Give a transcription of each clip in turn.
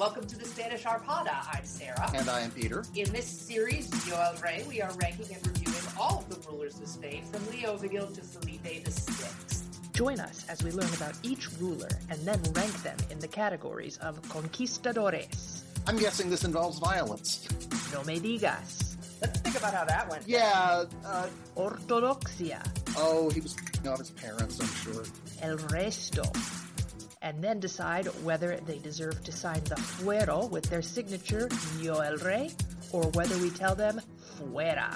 Welcome to the Spanish Arpada. I'm Sarah. And I am Peter. In this series, Yo el Rey, we are ranking and reviewing all of the rulers of Spain from Leo Leovigild to Felipe VI. Join us as we learn about each ruler and then rank them in the categories of conquistadores. I'm guessing this involves violence. No me digas. Let's think about how that went. Yeah, uh, Ortodoxia. oh, he was f***ing off his parents, I'm sure. El resto. And then decide whether they deserve to sign the fuero with their signature, Yo el Rey, or whether we tell them fuera.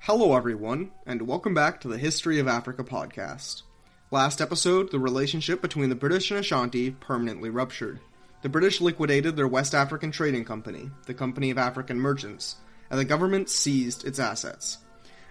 Hello, everyone, and welcome back to the History of Africa podcast. Last episode, the relationship between the British and Ashanti permanently ruptured. The British liquidated their West African Trading Company, the Company of African Merchants, and the government seized its assets.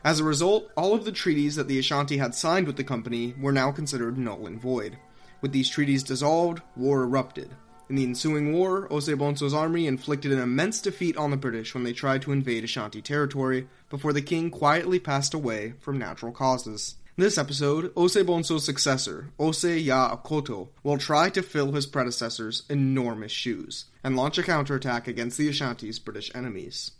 As a result, all of the treaties that the Ashanti had signed with the company were now considered null and void. With these treaties dissolved, war erupted. In the ensuing war, Osei Bonsu's army inflicted an immense defeat on the British when they tried to invade Ashanti territory before the king quietly passed away from natural causes. In this episode, Osei Bonsu's successor, Osei Yaw Akoto, will try to fill his predecessor's enormous shoes and launch a counterattack against the Ashanti's British enemies.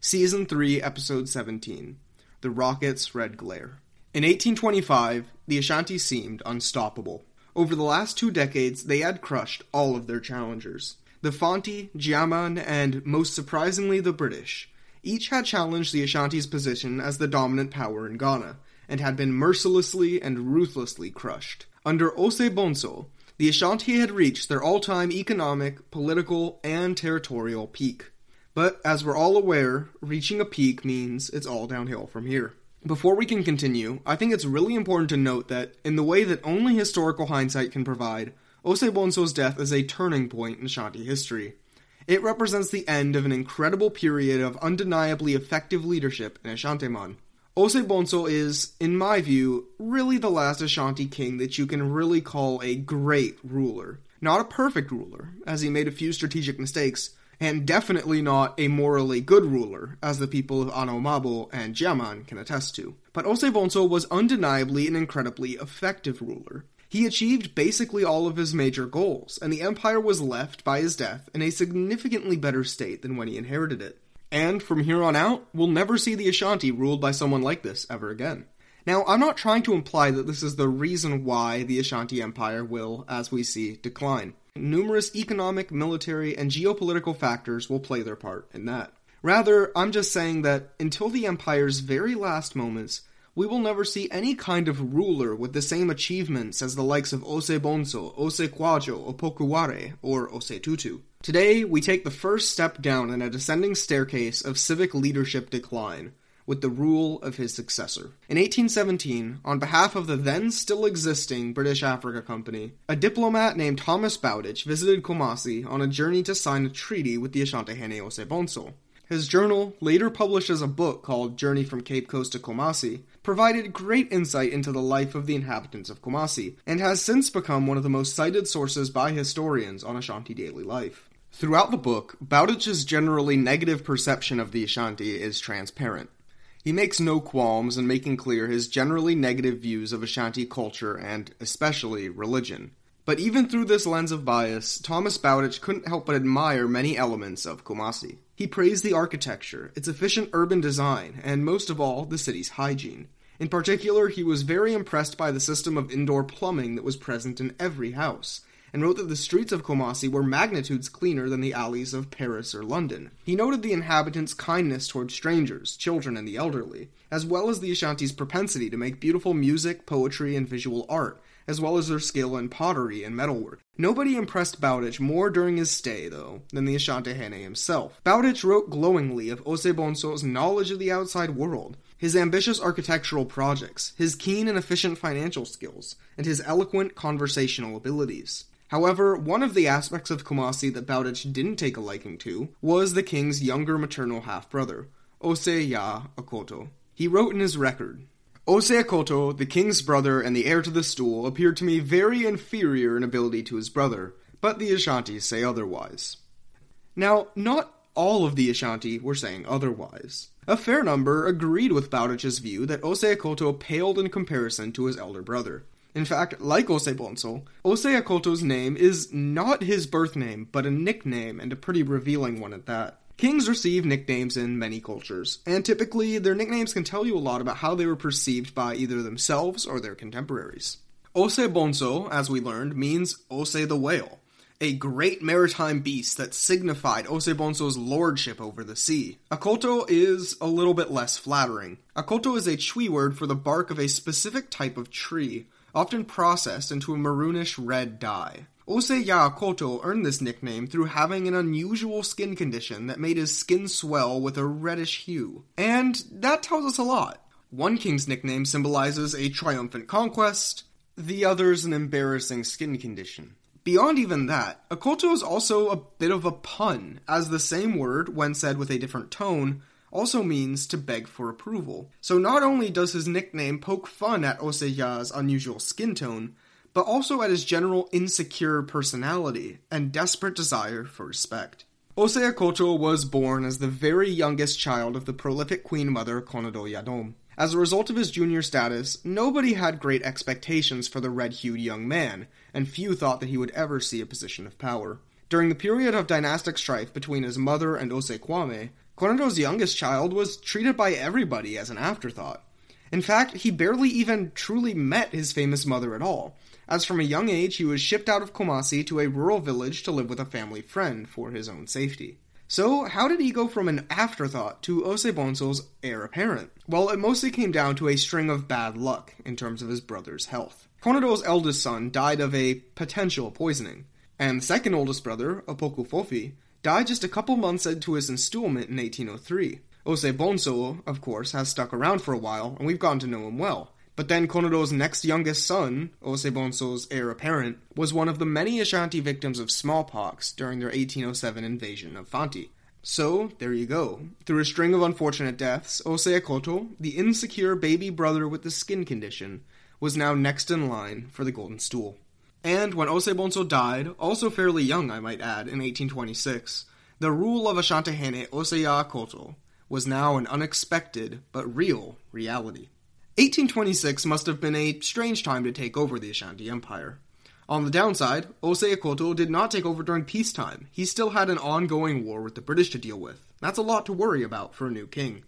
Season 3, Episode 17 The Rocket's Red Glare. In 1825, the Ashanti seemed unstoppable. Over the last two decades, they had crushed all of their challengers. The Fanti, Gyaman, and most surprisingly the British, each had challenged the Ashanti's position as the dominant power in Ghana, and had been mercilessly and ruthlessly crushed. Under Osei Bonsu, the Ashanti had reached their all time economic, political, and territorial peak. But as we're all aware, reaching a peak means it's all downhill from here. Before we can continue, I think it's really important to note that, in the way that only historical hindsight can provide, Osei Bonsu's death is a turning point in Ashanti history. It represents the end of an incredible period of undeniably effective leadership in Ashantiman. Osei Bonsu is, in my view, really the last Ashanti king that you can really call a great ruler. Not a perfect ruler, as he made a few strategic mistakes, and definitely not a morally good ruler, as the people of Anomabo and Jaman can attest to. But Osei Bonsu was undeniably an incredibly effective ruler. He achieved basically all of his major goals, and the empire was left by his death in a significantly better state than when he inherited it. And from here on out, we'll never see the Ashanti ruled by someone like this ever again. Now, I'm not trying to imply that this is the reason why the Ashanti Empire will, as we see, decline. Numerous economic, military, and geopolitical factors will play their part in that. Rather, I'm just saying that until the Empire's very last moments, we will never see any kind of ruler with the same achievements as the likes of Osei Bonsu, Osekwajo, Opoku Ware, or Osei Tutu. Today, we take the first step down in a descending staircase of civic leadership decline with the rule of his successor. In 1817, on behalf of the then still existing British Africa Company, a diplomat named Thomas Bowdich visited Kumasi on a journey to sign a treaty with the Asantehene Osei Bonsu. His journal, later published as a book called Journey from Cape Coast to Kumasi, provided great insight into the life of the inhabitants of Kumasi, and has since become one of the most cited sources by historians on Ashanti daily life. Throughout the book, Bowdich's generally negative perception of the Ashanti is transparent. He makes no qualms in making clear his generally negative views of Ashanti culture and, especially, religion. But even through this lens of bias, Thomas Bowdich couldn't help but admire many elements of Kumasi. He praised the architecture, its efficient urban design, and most of all, the city's hygiene. In particular, he was very impressed by the system of indoor plumbing that was present in every house, and wrote that the streets of Kumasi were magnitudes cleaner than the alleys of Paris or London. He noted the inhabitants' kindness toward strangers, children, and the elderly, as well as the Ashanti's propensity to make beautiful music, poetry, and visual art, as well as their skill in pottery and metalwork. Nobody impressed Bowdich more during his stay, though, than the Asantehene himself. Bowdich wrote glowingly of Osei Bonsu's knowledge of the outside world, his ambitious architectural projects, his keen and efficient financial skills, and his eloquent conversational abilities. However, one of the aspects of Kumasi that Bowdich didn't take a liking to was the king's younger maternal half brother, Osei Yaw Akoto. He wrote in his record Osei Akoto, the king's brother and the heir to the stool, appeared to me very inferior in ability to his brother, but the Ashanti say otherwise. Now, not all of the Ashanti were saying otherwise. A fair number agreed with Bowdich's view that Osei Akoto paled in comparison to his elder brother. In fact, like Osei Bonsu, Osei Akoto's name is not his birth name, but a nickname, and a pretty revealing one at that. Kings receive nicknames in many cultures, and typically their nicknames can tell you a lot about how they were perceived by either themselves or their contemporaries. Osei Bonsu, as we learned, means Osei the whale, a great maritime beast that signified Osei Bonsu's lordship over the sea. Akoto is a little bit less flattering. Akoto is a Twi word for the bark of a specific type of tree, often processed into a maroonish red dye. Osei Yaw Akoto earned this nickname through having an unusual skin condition that made his skin swell with a reddish hue. And that tells us a lot. One king's nickname symbolizes a triumphant conquest, the other's an embarrassing skin condition. Beyond even that, Akoto is also a bit of a pun, as the same word, when said with a different tone, also means to beg for approval. So not only does his nickname poke fun at Osei Yaw's unusual skin tone, but also at his general insecure personality and desperate desire for respect. Osei Akoto was born as the very youngest child of the prolific queen mother Konadu Yaadom. As a result of his junior status, nobody had great expectations for the red hued young man, and few thought that he would ever see a position of power. During the period of dynastic strife between his mother and Osei Kwame, Konadu's youngest child was treated by everybody as an afterthought. In fact, he barely even truly met his famous mother at all, as from a young age he was shipped out of Kumasi to a rural village to live with a family friend for his own safety. So, how did he go from an afterthought to Osei Bonsu's heir apparent? Well, it mostly came down to a string of bad luck in terms of his brother's health. Konadu's eldest son died of a potential poisoning, and the second oldest brother, Opoku Fofi, died just a couple months into his installment in 1803. Osei Bonsu, of course, has stuck around for a while, and we've gotten to know him well. But then Konadu's next youngest son, Osei Bonsu's heir apparent, was one of the many Ashanti victims of smallpox during their 1807 invasion of Fanti. So, there you go. Through a string of unfortunate deaths, Osei Akoto, the insecure baby brother with the skin condition, was now next in line for the Golden Stool. And when Osei Bonsu died, also fairly young I might add, in 1826, the rule of Ashantehene Osei Yaw Akoto was now an unexpected but real reality. 1826 must have been a strange time to take over the Ashanti Empire. On the downside, Osei did not take over during peacetime. He still had an ongoing war with the British to deal with. That's a lot to worry about for a new king.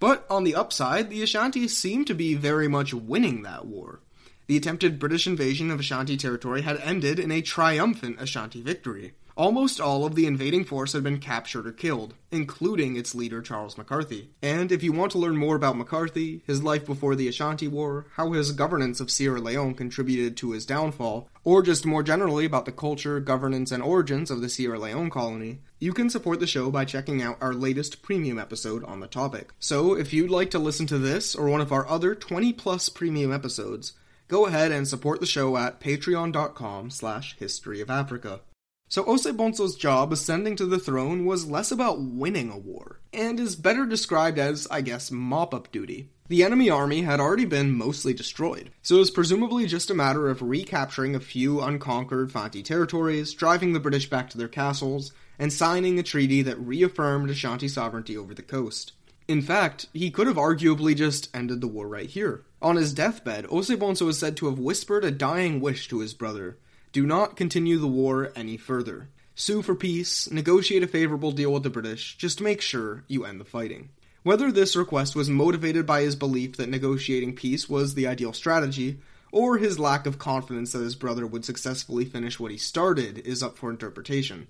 But on the upside, the Ashanti seemed to be very much winning that war. The attempted British invasion of Ashanti territory had ended in a triumphant Ashanti victory. Almost all of the invading force had been captured or killed, including its leader Charles McCarthy. And if you want to learn more about McCarthy, his life before the Ashanti War, how his governance of Sierra Leone contributed to his downfall, or just more generally about the culture, governance, and origins of the Sierra Leone colony, you can support the show by checking out our latest premium episode on the topic. So, if you'd like to listen to this or one of our other 20 plus premium episodes, go ahead and support the show at patreon.com slash history of Africa. So Osei Bonsu's job ascending to the throne was less about winning a war, and is better described as, I guess, mop-up duty. The enemy army had already been mostly destroyed, so it was presumably just a matter of recapturing a few unconquered Fanti territories, driving the British back to their castles, and signing a treaty that reaffirmed Ashanti sovereignty over the coast. In fact, he could have arguably just ended the war right here. On his deathbed, Osei Bonsu is said to have whispered a dying wish to his brother, do not continue the war any further. Sue for peace, negotiate a favorable deal with the British, just make sure you end the fighting. Whether this request was motivated by his belief that negotiating peace was the ideal strategy, or his lack of confidence that his brother would successfully finish what he started, is up for interpretation.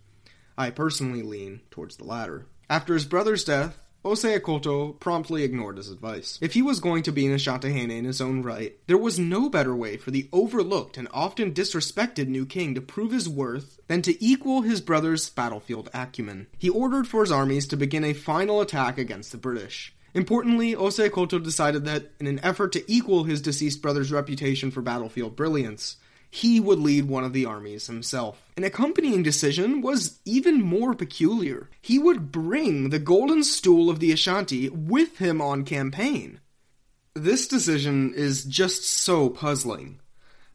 I personally lean towards the latter. After his brother's death, Osei Akoto promptly ignored his advice. If he was going to be an Ashantahene in his own right, there was no better way for the overlooked and often disrespected new king to prove his worth than to equal his brother's battlefield acumen. He ordered for his armies to begin a final attack against the British. Importantly, Osei Akoto decided that, in an effort to equal his deceased brother's reputation for battlefield brilliance, he would lead one of the armies himself. An accompanying decision was even more peculiar. He would bring the golden stool of the Ashanti with him on campaign. This decision is just so puzzling.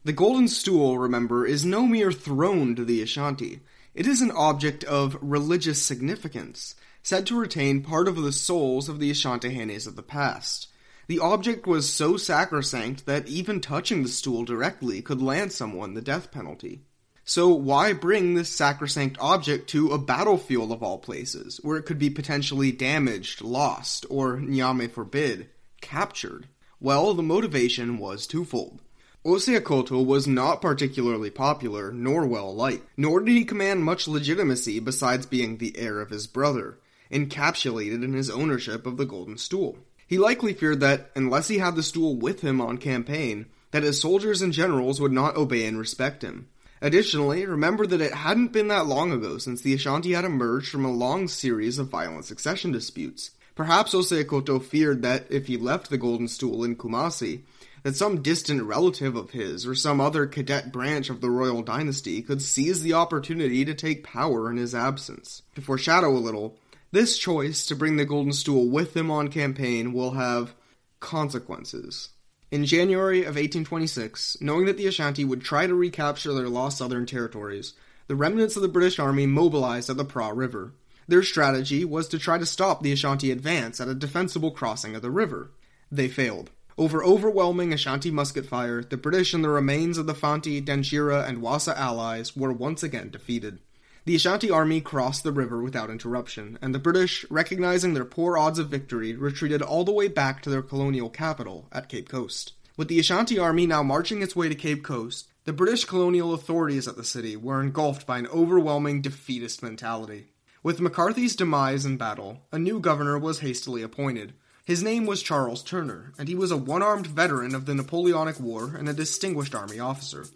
The golden stool, remember, is no mere throne to the Ashanti. It is an object of religious significance, said to retain part of the souls of the Ashantihanes of the past. The object was so sacrosanct that even touching the stool directly could land someone the death penalty. So why bring this sacrosanct object to a battlefield of all places, where it could be potentially damaged, lost, or, Nyame forbid, captured? Well, the motivation was twofold. Osei Akoto was not particularly popular nor well liked, nor did he command much legitimacy besides being the heir of his brother, encapsulated in his ownership of the Golden Stool. He likely feared that, unless he had the stool with him on campaign, that his soldiers and generals would not obey and respect him. Additionally, remember that it hadn't been that long ago since the Ashanti had emerged from a long series of violent succession disputes. Perhaps Osei Akoto feared that if he left the Golden Stool in Kumasi, that some distant relative of his or some other cadet branch of the royal dynasty could seize the opportunity to take power in his absence. To foreshadow a little, this choice to bring the Golden Stool with them on campaign will have consequences. In January of 1826, knowing that the Ashanti would try to recapture their lost southern territories, the remnants of the British Army mobilized at the Pra River. Their strategy was to try to stop the Ashanti advance at a defensible crossing of the river. They failed. Over overwhelming Ashanti musket fire, the British and the remains of the Fanti, Denkyira, and Wassa allies were once again defeated. The Ashanti army crossed the river without interruption, and the British, recognizing their poor odds of victory, retreated all the way back to their colonial capital at Cape Coast. With the Ashanti army now marching its way to Cape Coast, the British colonial authorities at the city were engulfed by an overwhelming defeatist mentality. With McCarthy's demise in battle, a new governor was hastily appointed. His name was Charles Turner, and he was a one armed veteran of the Napoleonic War and a distinguished army officer.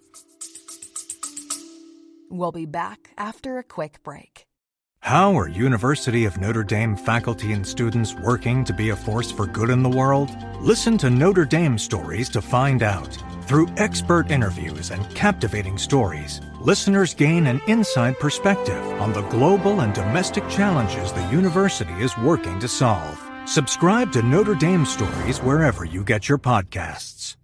We'll be back after a quick break. How are University of Notre Dame faculty and students working to be a force for good in the world? Listen to Notre Dame stories to find out. Through expert interviews and captivating stories, listeners gain an inside perspective on the global and domestic challenges the university is working to solve. Subscribe to Notre Dame Stories wherever you get your podcasts.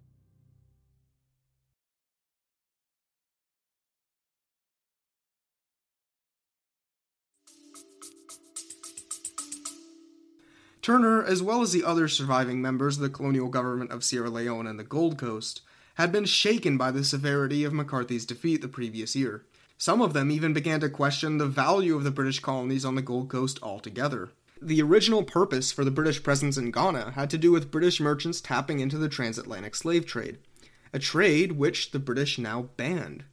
Turner, as well as the other surviving members of the colonial government of Sierra Leone and the Gold Coast, had been shaken by the severity of McCarthy's defeat the previous year. Some of them even began to question the value of the British colonies on the Gold Coast altogether. The original purpose for the British presence in Ghana had to do with British merchants tapping into the transatlantic slave trade, a trade which the British now banned.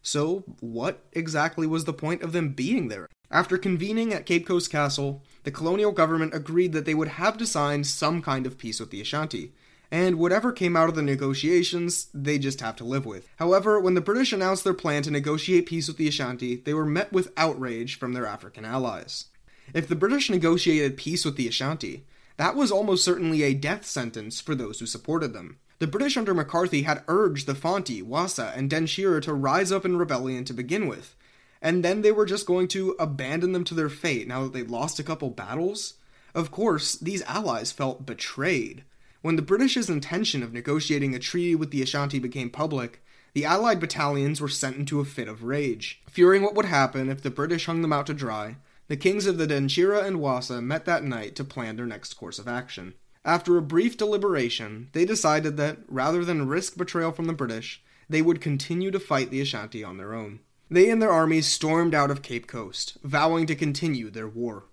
So, what exactly was the point of them being there? After convening at Cape Coast Castle, the colonial government agreed that they would have to sign some kind of peace with the Ashanti, and whatever came out of the negotiations, they just have to live with. However, when the British announced their plan to negotiate peace with the Ashanti, they were met with outrage from their African allies. If the British negotiated peace with the Ashanti, that was almost certainly a death sentence for those who supported them. The British under McCarthy had urged the Fanti, Wassa, and Denkyira to rise up in rebellion to begin with, and then they were just going to abandon them to their fate now that they'd lost a couple battles? Of course, these allies felt betrayed. When the British's intention of negotiating a treaty with the Ashanti became public, the Allied battalions were sent into a fit of rage. Fearing what would happen if the British hung them out to dry, the kings of the Denkyira and Wassa met that night to plan their next course of action. After a brief deliberation, they decided that, rather than risk betrayal from the British, they would continue to fight the Ashanti on their own. They and their armies stormed out of Cape Coast, vowing to continue their war.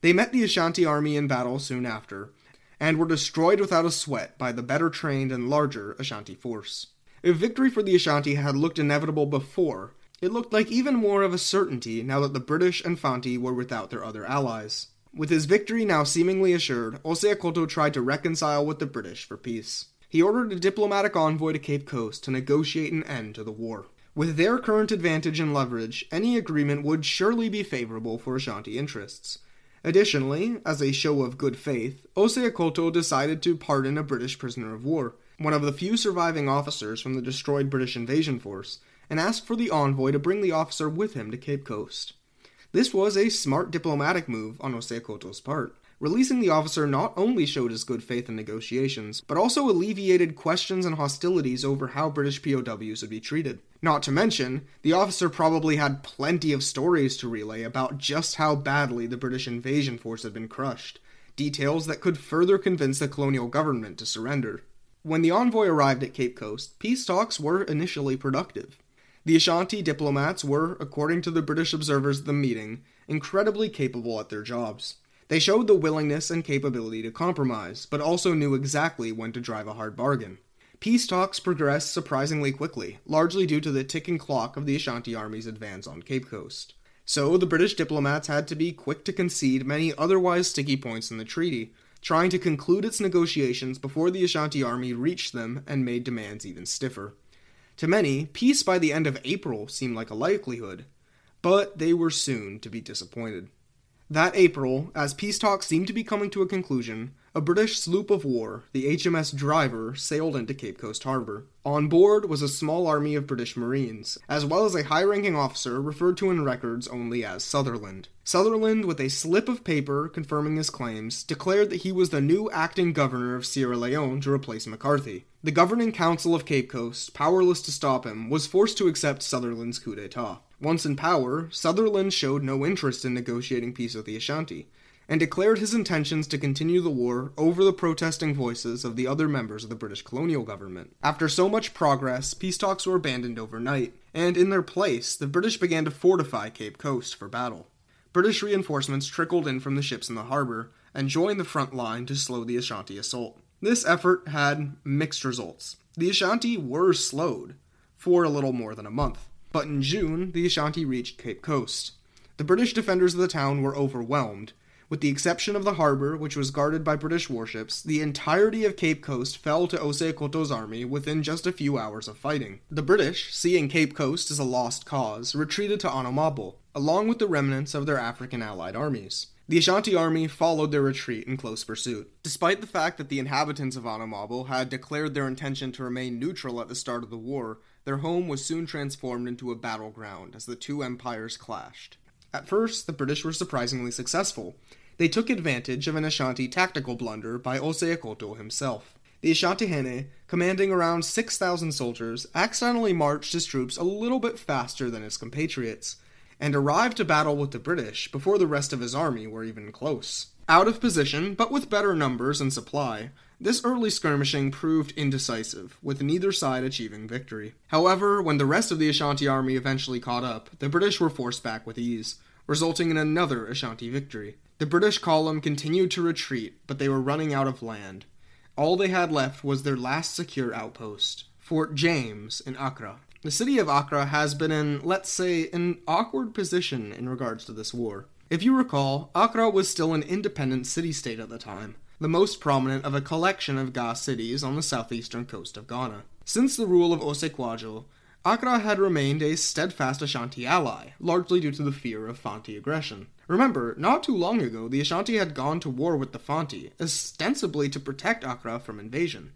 They met the Ashanti army in battle soon after, and were destroyed without a sweat by the better trained and larger Ashanti force. If victory for the Ashanti had looked inevitable before, it looked like even more of a certainty now that the British and Fanti were without their other allies. With his victory now seemingly assured, Osei Akoto tried to reconcile with the British for peace. He ordered a diplomatic envoy to Cape Coast to negotiate an end to the war. With their current advantage and leverage, any agreement would surely be favorable for Ashanti interests. Additionally, as a show of good faith, Osei Akoto decided to pardon a British prisoner of war, one of the few surviving officers from the destroyed British invasion force, and asked for the envoy to bring the officer with him to Cape Coast. This was a smart diplomatic move on Osei Akoto's part. Releasing the officer not only showed his good faith in negotiations, but also alleviated questions and hostilities over how British POWs would be treated. Not to mention, the officer probably had plenty of stories to relay about just how badly the British invasion force had been crushed, details that could further convince the colonial government to surrender. When the envoy arrived at Cape Coast, peace talks were initially productive. The Ashanti diplomats were, according to the British observers at the meeting, incredibly capable at their jobs. They showed the willingness and capability to compromise, but also knew exactly when to drive a hard bargain. Peace talks progressed surprisingly quickly, largely due to the ticking clock of the Ashanti army's advance on Cape Coast. So the British diplomats had to be quick to concede many otherwise sticky points in the treaty, trying to conclude its negotiations before the Ashanti army reached them and made demands even stiffer. To many, peace by the end of April seemed like a likelihood, but they were soon to be disappointed. That April, as peace talks seemed to be coming to a conclusion, a British sloop of war, the HMS Driver, sailed into Cape Coast Harbor. On board was a small army of British Marines, as well as a high ranking officer referred to in records only as Sutherland. Sutherland, with a slip of paper confirming his claims, declared that he was the new acting governor of Sierra Leone to replace McCarthy. The governing council of Cape Coast, powerless to stop him, was forced to accept Sutherland's coup d'etat. Once in power, Sutherland showed no interest in negotiating peace with the Ashanti and declared his intentions to continue the war over the protesting voices of the other members of the British colonial government. After so much progress, peace talks were abandoned overnight, and in their place, the British began to fortify Cape Coast for battle. British reinforcements trickled in from the ships in the harbor and joined the front line to slow the Ashanti assault. This effort had mixed results. The Ashanti were slowed for a little more than a month, but in June, the Ashanti reached Cape Coast. The British defenders of the town were overwhelmed, with the exception of the harbor, which was guarded by British warships, the entirety of Cape Coast fell to Osei army within just a few hours of fighting. The British, seeing Cape Coast as a lost cause, retreated to Anomabo, along with the remnants of their African allied armies. The Ashanti army followed their retreat in close pursuit. Despite the fact that the inhabitants of Anomabo had declared their intention to remain neutral at the start of the war, their home was soon transformed into a battleground as the two empires clashed. At first, the British were surprisingly successful. They took advantage of an Ashanti tactical blunder by Osei Akoto himself. The Ashanti Ashantihene, commanding around 6,000 soldiers, accidentally marched his troops a little bit faster than his compatriots, and arrived to battle with the British before the rest of his army were even close. Out of position, but with better numbers and supply, this early skirmishing proved indecisive, with neither side achieving victory. However, when the rest of the Ashanti army eventually caught up, the British were forced back with ease, resulting in another Ashanti victory. The British column continued to retreat, but they were running out of land. All they had left was their last secure outpost, Fort James in Accra. The city of Accra has been in, let's say, an awkward position in regards to this war. If you recall, Accra was still an independent city state at the time, the most prominent of a collection of Ga cities on the southeastern coast of Ghana. Since the rule of Osei Kwadwo, Accra had remained a steadfast Ashanti ally, largely due to the fear of Fanti aggression. Remember, not too long ago, the Ashanti had gone to war with the Fanti, ostensibly to protect Accra from invasion.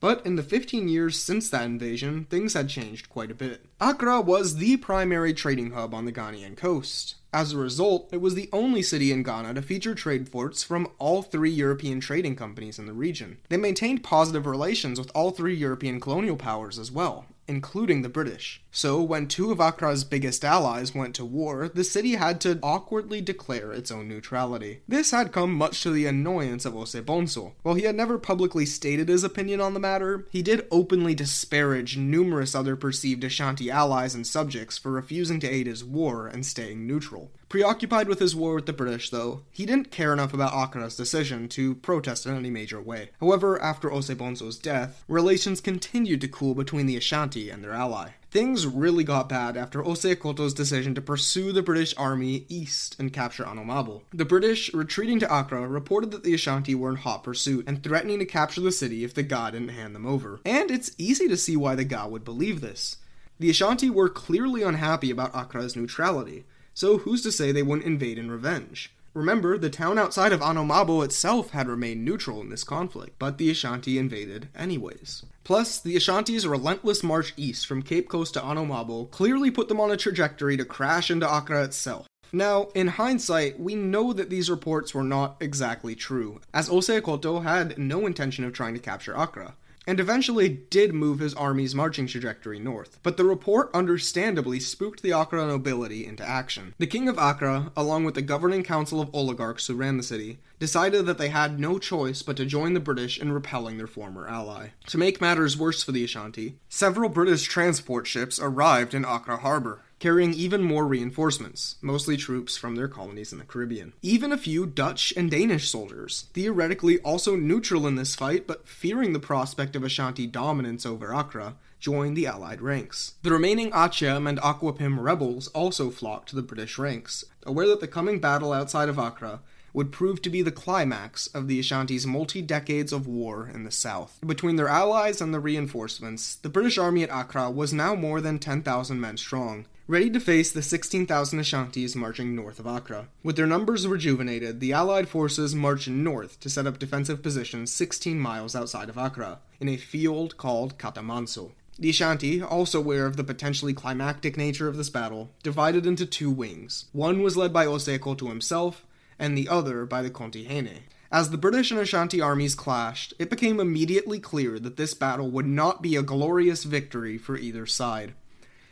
But in the 15 years since that invasion, things had changed quite a bit. Accra was the primary trading hub on the Ghanaian coast. As a result, it was the only city in Ghana to feature trade forts from all three European trading companies in the region. They maintained positive relations with all three European colonial powers as well, including the British. So, when two of Accra's biggest allies went to war, the city had to awkwardly declare its own neutrality. This had come much to the annoyance of Osei-Bonsu. While he had never publicly stated his opinion on the matter, he did openly disparage numerous other perceived Ashanti allies and subjects for refusing to aid his war and staying neutral. Preoccupied with his war with the British, though, he didn't care enough about Accra's decision to protest in any major way. However, after Osei-Bonsu's death, relations continued to cool between the Ashanti and their ally. Things really got bad after Osei-Akoto's decision to pursue the British army east and capture Anomabo. The British, retreating to Accra, reported that the Ashanti were in hot pursuit and threatening to capture the city if the Ga didn't hand them over. And it's easy to see why the Ga would believe this. The Ashanti were clearly unhappy about Accra's neutrality, so who's to say they wouldn't invade in revenge? Remember, the town outside of Anomabo itself had remained neutral in this conflict, but the Ashanti invaded anyways. Plus, the Ashanti's relentless march east from Cape Coast to Anomabo clearly put them on a trajectory to crash into Accra itself. Now, in hindsight, we know that these reports were not exactly true, as Osei Osekoto had no intention of trying to capture Accra and eventually did move his army's marching trajectory north. But the report understandably spooked the Accra nobility into action. The king of Accra, along with the governing council of oligarchs who ran the city, decided that they had no choice but to join the British in repelling their former ally. To make matters worse for the Ashanti, several British transport ships arrived in Accra harbor carrying even more reinforcements, mostly troops from their colonies in the Caribbean. Even a few Dutch and Danish soldiers, theoretically also neutral in this fight but fearing the prospect of Ashanti dominance over Accra, joined the Allied ranks. The remaining Akyem and Akuapem rebels also flocked to the British ranks, aware that the coming battle outside of Accra would prove to be the climax of the Ashanti's multi decades of war in the south. Between their allies and the reinforcements, the British army at Accra was now more than 10,000 men strong, ready to face the 16,000 Ashantis marching north of Accra. With their numbers rejuvenated, the Allied forces marched north to set up defensive positions 16 miles outside of Accra, in a field called Katamanso. The Ashanti, also aware of the potentially climactic nature of this battle, divided into two wings. One was led by Osei Akoto himself, and the other by the Kontihene. As the British and Ashanti armies clashed, it became immediately clear that this battle would not be a glorious victory for either side.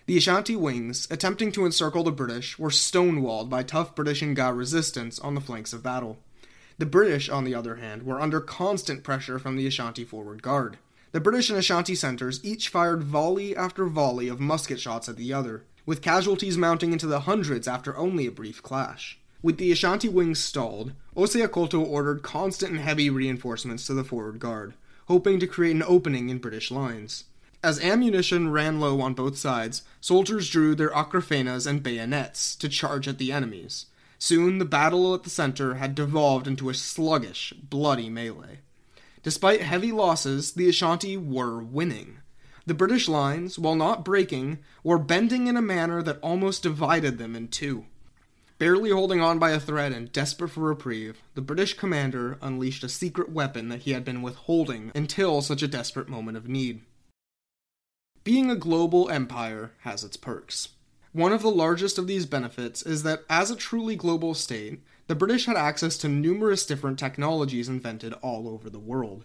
The Ashanti wings, attempting to encircle the British, were stonewalled by tough British and Ga resistance on the flanks of battle. The British, on the other hand, were under constant pressure from the Ashanti forward guard. The British and Ashanti centers each fired volley after volley of musket shots at the other, with casualties mounting into the hundreds after only a brief clash. With the Ashanti wings stalled, Osei Akoto ordered constant and heavy reinforcements to the forward guard, hoping to create an opening in British lines. As ammunition ran low on both sides, soldiers drew their akrafenas and bayonets to charge at the enemies. Soon the battle at the center had devolved into a sluggish, bloody melee. Despite heavy losses, the Ashanti were winning. The British lines, while not breaking, were bending in a manner that almost divided them in two. Barely holding on by a thread and desperate for reprieve, the British commander unleashed a secret weapon that he had been withholding until such a desperate moment of need. Being a global empire has its perks. One of the largest of these benefits is that, as a truly global state, the British had access to numerous different technologies invented all over the world.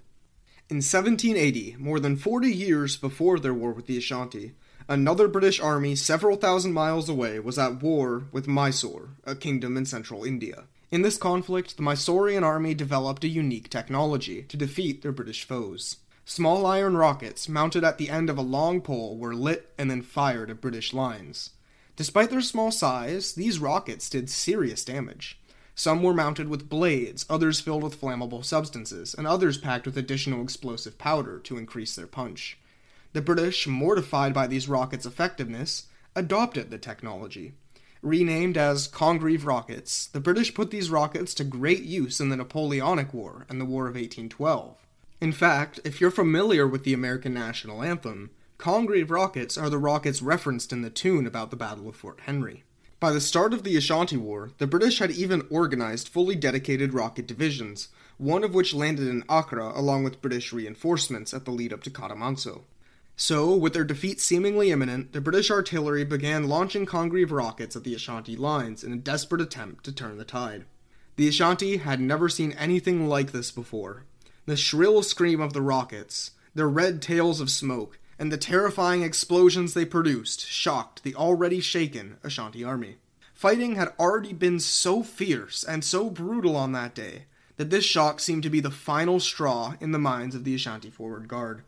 In 1780, more than 40 years before their war with the Ashanti, another British army several thousand miles away was at war with Mysore, a kingdom in central India. In this conflict, the Mysorean army developed a unique technology to defeat their British foes. Small iron rockets mounted at the end of a long pole were lit and then fired at British lines. Despite their small size, these rockets did serious damage. Some were mounted with blades, others filled with flammable substances, and others packed with additional explosive powder to increase their punch. The British, mortified by these rockets' effectiveness, adopted the technology. Renamed as Congreve rockets, the British put these rockets to great use in the Napoleonic War and the War of 1812. In fact, if you're familiar with the American national anthem, Congreve rockets are the rockets referenced in the tune about the Battle of Fort Henry. By the start of the Ashanti War, the British had even organized fully dedicated rocket divisions, one of which landed in Accra along with British reinforcements at the lead up to Katamanso. So, with their defeat seemingly imminent, the British artillery began launching Congreve rockets at the Ashanti lines in a desperate attempt to turn the tide. The Ashanti had never seen anything like this before, the shrill scream of the rockets, their red tails of smoke, and the terrifying explosions they produced shocked the already shaken Ashanti army. Fighting had already been so fierce and so brutal on that day that this shock seemed to be the final straw in the minds of the Ashanti forward guard.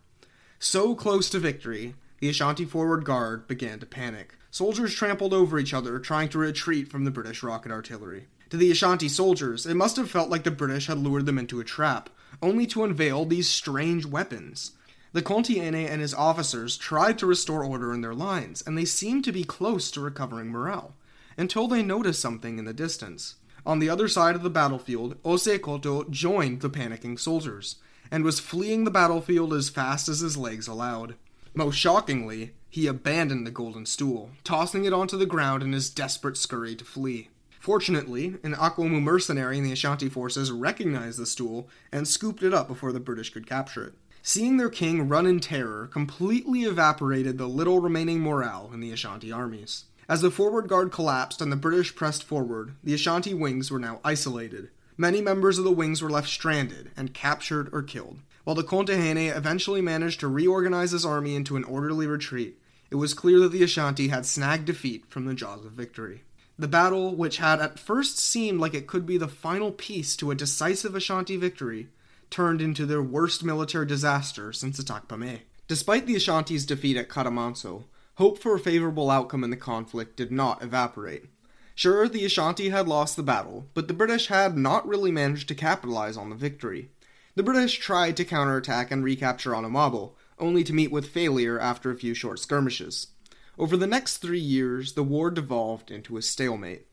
So close to victory, the Ashanti forward guard began to panic. Soldiers trampled over each other, trying to retreat from the British rocket artillery. To the Ashanti soldiers, it must have felt like the British had lured them into a trap, only to unveil these strange weapons. The Kontihene and his officers tried to restore order in their lines, and they seemed to be close to recovering morale, until they noticed something in the distance. On the other side of the battlefield, Osei Akoto joined the panicking soldiers, and was fleeing the battlefield as fast as his legs allowed. Most shockingly, he abandoned the golden stool, tossing it onto the ground in his desperate scurry to flee. Fortunately, an Akwamu mercenary in the Ashanti forces recognized the stool and scooped it up before the British could capture it. Seeing their king run in terror completely evaporated the little remaining morale in the Ashanti armies. As the forward guard collapsed and the British pressed forward, the Ashanti wings were now isolated. Many members of the wings were left stranded and captured or killed. While the Kontihene eventually managed to reorganize his army into an orderly retreat, it was clear that the Ashanti had snagged defeat from the jaws of victory. The battle, which had at first seemed like it could be the final piece to a decisive Ashanti victory, turned into their worst military disaster since Atakpame. Despite the Ashanti's defeat at Katamanso, hope for a favorable outcome in the conflict did not evaporate. Sure, the Ashanti had lost the battle, but the British had not really managed to capitalize on the victory. The British tried to counterattack and recapture Anomabo, only to meet with failure after a few short skirmishes. Over the next three years, the war devolved into a stalemate.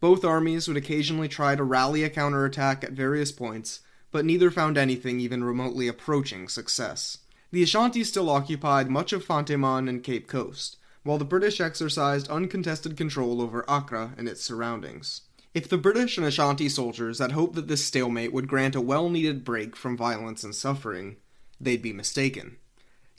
Both armies would occasionally try to rally a counterattack at various points, but neither found anything even remotely approaching success. The Ashanti still occupied much of Fanteman and Cape Coast, while the British exercised uncontested control over Accra and its surroundings. If the British and Ashanti soldiers had hoped that this stalemate would grant a well needed break from violence and suffering, they'd be mistaken.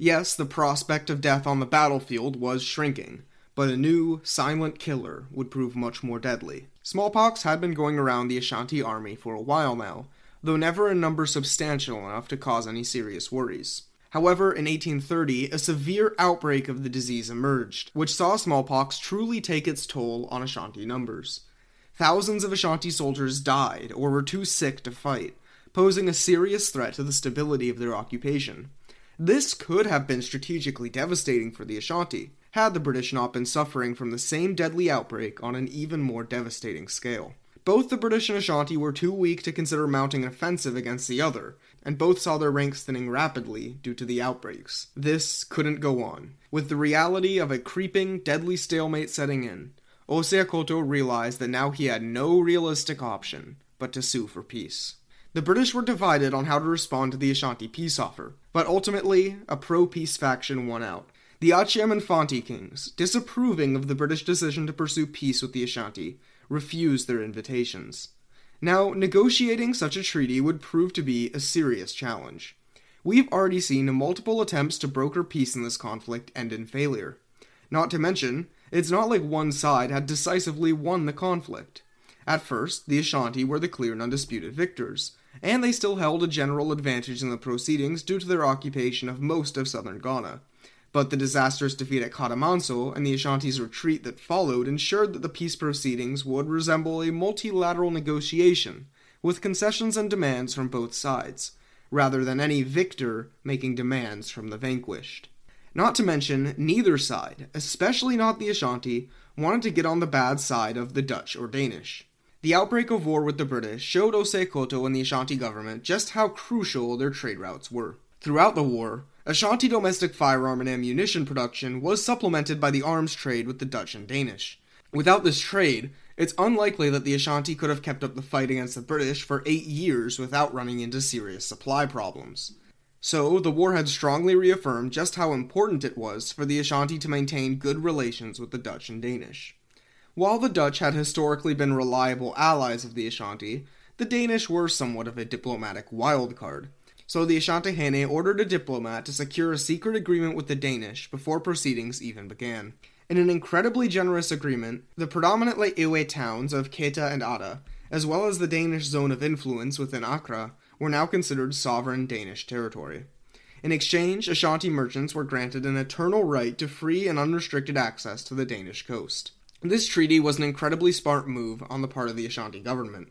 Yes, the prospect of death on the battlefield was shrinking, but a new, silent killer would prove much more deadly. Smallpox had been going around the Ashanti army for a while now, though never in number substantial enough to cause any serious worries. However, in 1830, a severe outbreak of the disease emerged, which saw smallpox truly take its toll on Ashanti numbers. Thousands of Ashanti soldiers died or were too sick to fight, posing a serious threat to the stability of their occupation. This could have been strategically devastating for the Ashanti, had the British not been suffering from the same deadly outbreak on an even more devastating scale. Both the British and Ashanti were too weak to consider mounting an offensive against the other, and both saw their ranks thinning rapidly due to the outbreaks. This couldn't go on. With the reality of a creeping, deadly stalemate setting in, Osei Akoto realized that now he had no realistic option but to sue for peace. The British were divided on how to respond to the Ashanti peace offer, but ultimately, a pro peace faction won out. The Akyem and Fanti kings, disapproving of the British decision to pursue peace with the Ashanti, refused their invitations. Now, negotiating such a treaty would prove to be a serious challenge. We've already seen multiple attempts to broker peace in this conflict end in failure. Not to mention, it's not like one side had decisively won the conflict. At first, the Ashanti were the clear and undisputed victors, and they still held a general advantage in the proceedings due to their occupation of most of southern Ghana. But the disastrous defeat at Katamanso and the Ashanti's retreat that followed ensured that the peace proceedings would resemble a multilateral negotiation, with concessions and demands from both sides, rather than any victor making demands from the vanquished. Not to mention, neither side, especially not the Ashanti, wanted to get on the bad side of the Dutch or Danish. The outbreak of war with the British showed Osei Akoto and the Ashanti government just how crucial their trade routes were. Throughout the war, Ashanti domestic firearm and ammunition production was supplemented by the arms trade with the Dutch and Danish. Without this trade, it's unlikely that the Ashanti could have kept up the fight against the British for eight years without running into serious supply problems. So, the war had strongly reaffirmed just how important it was for the Ashanti to maintain good relations with the Dutch and Danish. While the Dutch had historically been reliable allies of the Ashanti, the Danish were somewhat of a diplomatic wild card so the Ashanti Asantehene ordered a diplomat to secure a secret agreement with the Danish before proceedings even began. In an incredibly generous agreement, the predominantly Ewe towns of Keta and Ada, as well as the Danish zone of influence within Accra, were now considered sovereign Danish territory. In exchange, Ashanti merchants were granted an eternal right to free and unrestricted access to the Danish coast. This treaty was an incredibly smart move on the part of the Ashanti government.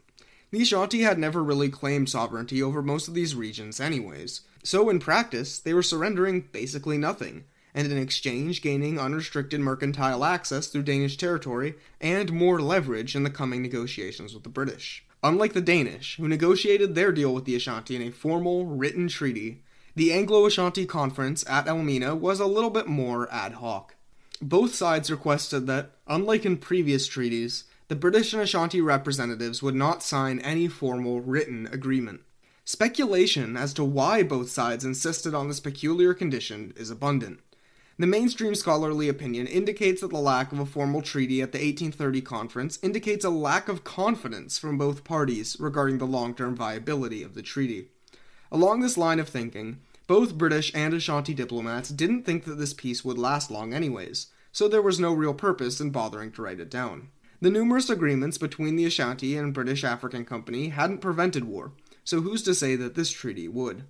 The Ashanti had never really claimed sovereignty over most of these regions, anyways, so in practice, they were surrendering basically nothing, and in exchange gaining unrestricted mercantile access through Danish territory and more leverage in the coming negotiations with the British. Unlike the Danish, who negotiated their deal with the Ashanti in a formal, written treaty, the Anglo Ashanti Conference at Elmina was a little bit more ad hoc. Both sides requested that, unlike in previous treaties, the British and Ashanti representatives would not sign any formal written agreement. Speculation as to why both sides insisted on this peculiar condition is abundant. The mainstream scholarly opinion indicates that the lack of a formal treaty at the 1830 conference indicates a lack of confidence from both parties regarding the long term viability of the treaty. Along this line of thinking, both British and Ashanti diplomats didn't think that this peace would last long, anyways, so there was no real purpose in bothering to write it down. The numerous agreements between the Ashanti and British African Company hadn't prevented war, so who's to say that this treaty would?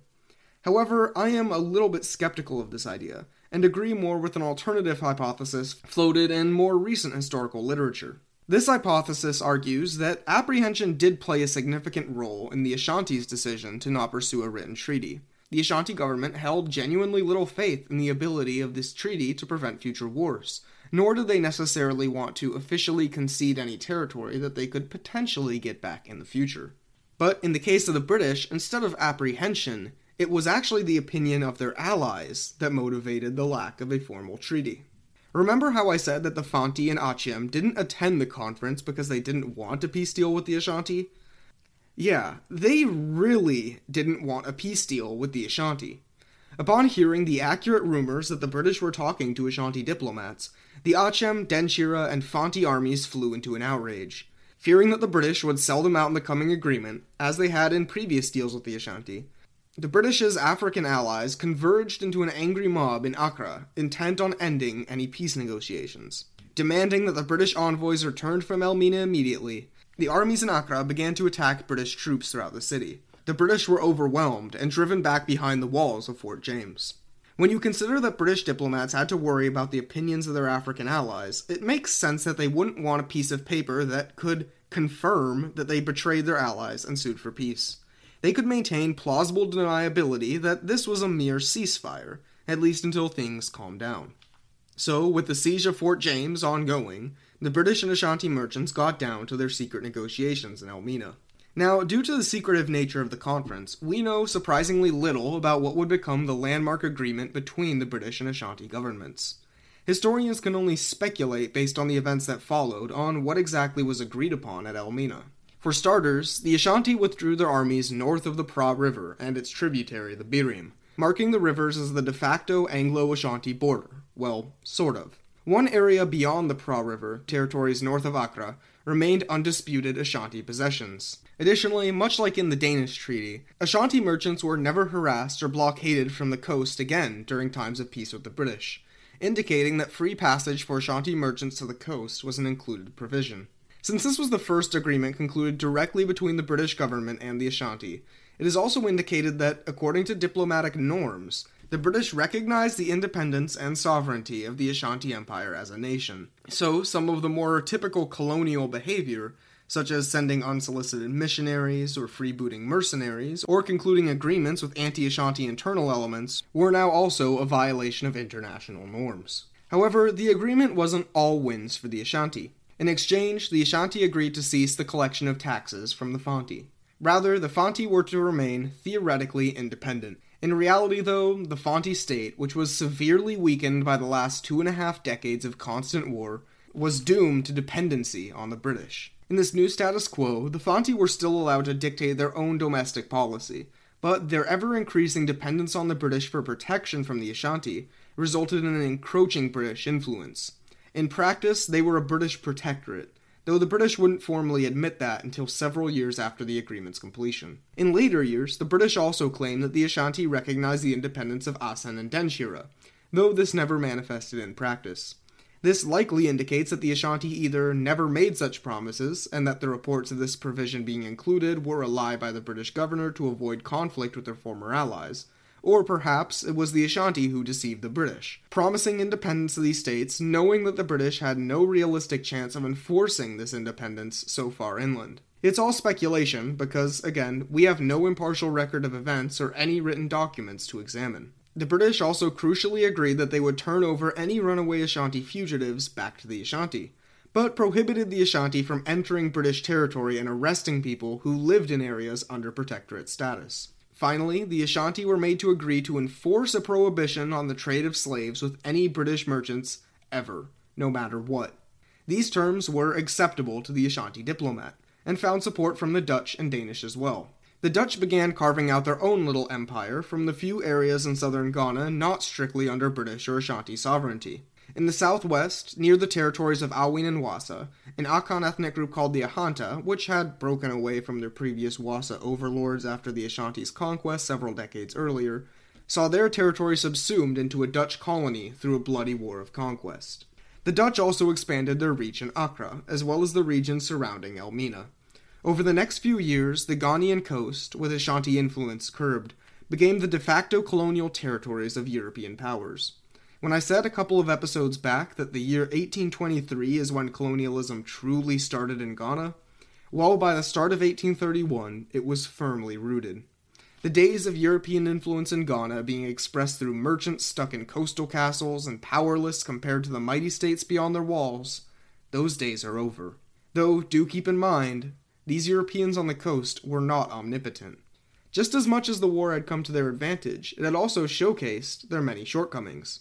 However, I am a little bit skeptical of this idea, and agree more with an alternative hypothesis floated in more recent historical literature. This hypothesis argues that apprehension did play a significant role in the Ashanti's decision to not pursue a written treaty. The Ashanti government held genuinely little faith in the ability of this treaty to prevent future wars, nor did they necessarily want to officially concede any territory that they could potentially get back in the future. But in the case of the British, instead of apprehension, it was actually the opinion of their allies that motivated the lack of a formal treaty. Remember how I said that the Fanti and Akyem didn't attend the conference because they didn't want a peace deal with the Ashanti? Yeah, they really didn't want a peace deal with the Ashanti. Upon hearing the accurate rumors that the British were talking to Ashanti diplomats, the Akyem, Denkyira, and Fanti armies flew into an outrage. Fearing that the British would sell them out in the coming agreement, as they had in previous deals with the Ashanti, the British's African allies converged into an angry mob in Accra, intent on ending any peace negotiations. Demanding that the British envoys returned from Elmina immediately, the armies in Accra began to attack British troops throughout the city. The British were overwhelmed and driven back behind the walls of Fort James. When you consider that British diplomats had to worry about the opinions of their African allies, it makes sense that they wouldn't want a piece of paper that could confirm that they betrayed their allies and sued for peace they could maintain plausible deniability that this was a mere ceasefire, at least until things calmed down. So, with the siege of Fort James ongoing, the British and Ashanti merchants got down to their secret negotiations in Elmina. Now, due to the secretive nature of the conference, we know surprisingly little about what would become the landmark agreement between the British and Ashanti governments. Historians can only speculate based on the events that followed on what exactly was agreed upon at Elmina. For starters, the Ashanti withdrew their armies north of the Pra River and its tributary, the Birim, marking the rivers as the de facto Anglo Ashanti border. Well, sort of. One area beyond the Pra River, territories north of Accra, remained undisputed Ashanti possessions. Additionally, much like in the Danish treaty, Ashanti merchants were never harassed or blockaded from the coast again during times of peace with the British, indicating that free passage for Ashanti merchants to the coast was an included provision. Since this was the first agreement concluded directly between the British government and the Ashanti, it is also indicated that, according to diplomatic norms, the British recognized the independence and sovereignty of the Ashanti Empire as a nation. So, some of the more typical colonial behavior, such as sending unsolicited missionaries or freebooting mercenaries, or concluding agreements with anti Ashanti internal elements, were now also a violation of international norms. However, the agreement wasn't all wins for the Ashanti. In exchange, the Ashanti agreed to cease the collection of taxes from the Fanti. Rather, the Fanti were to remain theoretically independent. In reality, though, the Fanti state, which was severely weakened by the last two and a half decades of constant war, was doomed to dependency on the British. In this new status quo, the Fanti were still allowed to dictate their own domestic policy, but their ever increasing dependence on the British for protection from the Ashanti resulted in an encroaching British influence. In practice, they were a British protectorate, though the British wouldn't formally admit that until several years after the agreement's completion. In later years, the British also claimed that the Ashanti recognized the independence of Asan and Denkyira, though this never manifested in practice. This likely indicates that the Ashanti either never made such promises, and that the reports of this provision being included were a lie by the British governor to avoid conflict with their former allies, or perhaps it was the Ashanti who deceived the British, promising independence to these states, knowing that the British had no realistic chance of enforcing this independence so far inland. It's all speculation, because, again, we have no impartial record of events or any written documents to examine. The British also crucially agreed that they would turn over any runaway Ashanti fugitives back to the Ashanti, but prohibited the Ashanti from entering British territory and arresting people who lived in areas under protectorate status. Finally, the Ashanti were made to agree to enforce a prohibition on the trade of slaves with any British merchants ever, no matter what. These terms were acceptable to the Ashanti diplomat, and found support from the Dutch and Danish as well. The Dutch began carving out their own little empire from the few areas in southern Ghana not strictly under British or Ashanti sovereignty. In the southwest, near the territories of Awin and Wassa, an Akan ethnic group called the Ahanta, which had broken away from their previous Wassa overlords after the Ashanti's conquest several decades earlier, saw their territory subsumed into a Dutch colony through a bloody war of conquest. The Dutch also expanded their reach in Accra, as well as the region surrounding Elmina. Over the next few years, the Ghanaian coast, with Ashanti influence curbed, became the de facto colonial territories of European powers. When I said a couple of episodes back that the year 1823 is when colonialism truly started in Ghana, well, by the start of 1831, it was firmly rooted. The days of European influence in Ghana being expressed through merchants stuck in coastal castles and powerless compared to the mighty states beyond their walls, those days are over. Though, do keep in mind, these Europeans on the coast were not omnipotent. Just as much as the war had come to their advantage, it had also showcased their many shortcomings.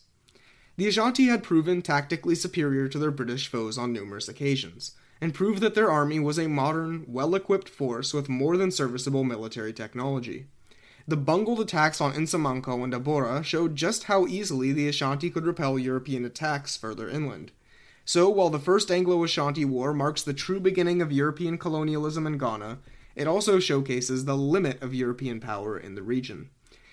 The Ashanti had proven tactically superior to their British foes on numerous occasions, and proved that their army was a modern, well equipped force with more than serviceable military technology. The bungled attacks on Nsamankow and Abora showed just how easily the Ashanti could repel European attacks further inland. So, while the First Anglo Ashanti War marks the true beginning of European colonialism in Ghana, it also showcases the limit of European power in the region.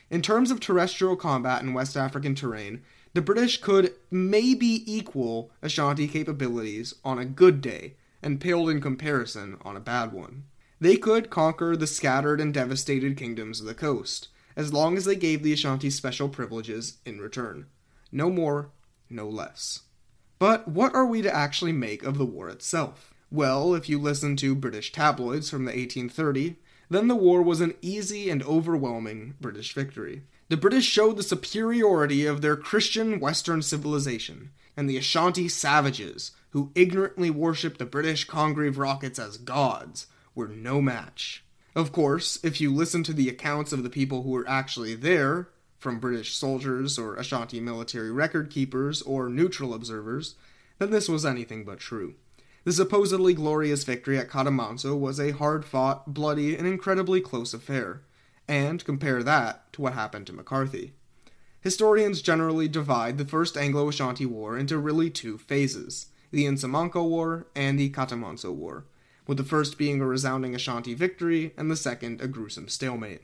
In terms of terrestrial combat in West African terrain, the British could maybe equal Ashanti capabilities on a good day, and paled in comparison on a bad one. They could conquer the scattered and devastated kingdoms of the coast, as long as they gave the Ashanti special privileges in return. No more, no less. But what are we to actually make of the war itself? Well, if you listen to British tabloids from the 1830, then the war was an easy and overwhelming British victory. The British showed the superiority of their Christian Western civilization, and the Ashanti savages, who ignorantly worshipped the British Congreve rockets as gods, were no match. Of course, if you listen to the accounts of the people who were actually there, from British soldiers or Ashanti military record keepers or neutral observers, then this was anything but true. The supposedly glorious victory at Katamanso was a hard fought, bloody, and incredibly close affair. And compare that to what happened to MacCarthy. Historians generally divide the First Anglo Ashanti War into really two phases the Nsamankow War and the Katamanso War with the first being a resounding Ashanti victory and the second a gruesome stalemate.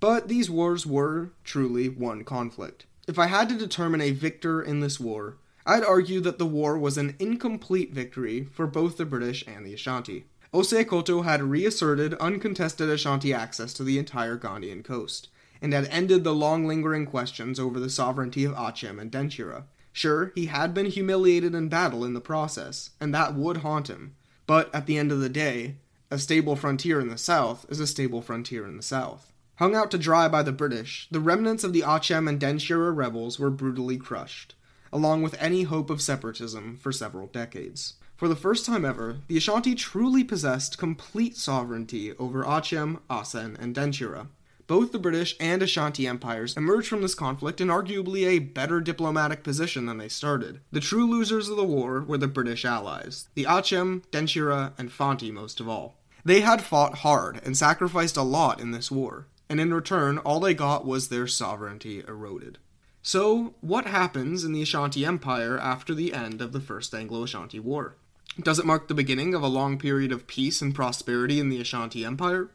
But these wars were, truly, one conflict. If I had to determine a victor in this war, I'd argue that the war was an incomplete victory for both the British and the Ashanti. Osei Akoto had reasserted uncontested Ashanti access to the entire Ghanaian coast, and had ended the long lingering questions over the sovereignty of Akyem and Denkyira. Sure, he had been humiliated in battle in the process, and that would haunt him, but at the end of the day, a stable frontier in the south is a stable frontier in the south. Hung out to dry by the British, the remnants of the Akyem and Denkyira rebels were brutally crushed, along with any hope of separatism for several decades. For the first time ever, the Ashanti truly possessed complete sovereignty over Akyem, Asen, and Denkyira, both the British and Ashanti empires emerged from this conflict in arguably a better diplomatic position than they started. The true losers of the war were the British allies, the Akyem, Denkyira, and Fanti most of all. They had fought hard and sacrificed a lot in this war, and in return, all they got was their sovereignty eroded. So, what happens in the Ashanti Empire after the end of the First Anglo Ashanti War? Does it mark the beginning of a long period of peace and prosperity in the Ashanti Empire?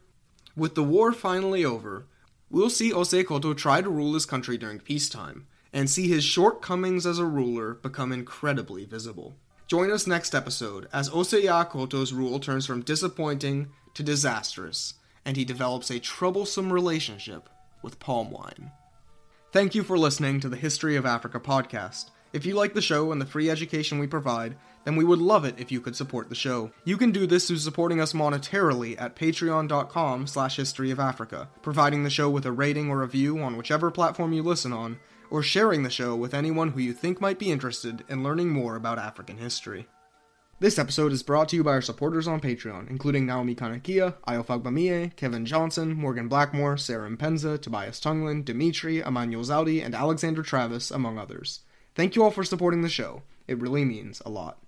With the war finally over, we'll see Osei Akoto try to rule his country during peacetime, and see his shortcomings as a ruler become incredibly visible. Join us next episode as Osei Yaw Akoto's rule turns from disappointing to disastrous, and he develops a troublesome relationship with palm wine. Thank you for listening to the History of Africa podcast. If you like the show and the free education we provide, then we would love it if you could support the show. You can do this through supporting us monetarily at patreon.com slash historyofafrica, providing the show with a rating or review on whichever platform you listen on, or sharing the show with anyone who you think might be interested in learning more about African history. This episode is brought to you by our supporters on Patreon, including Naomi Kanakia, Ayofagbamie, Kevin Johnson, Morgan Blackmore, Sarah Mpenza, Tobias Tunglin, Dimitri, Emmanuel Zaudi, and Alexander Travis, among others. Thank you all for supporting the show. It really means a lot.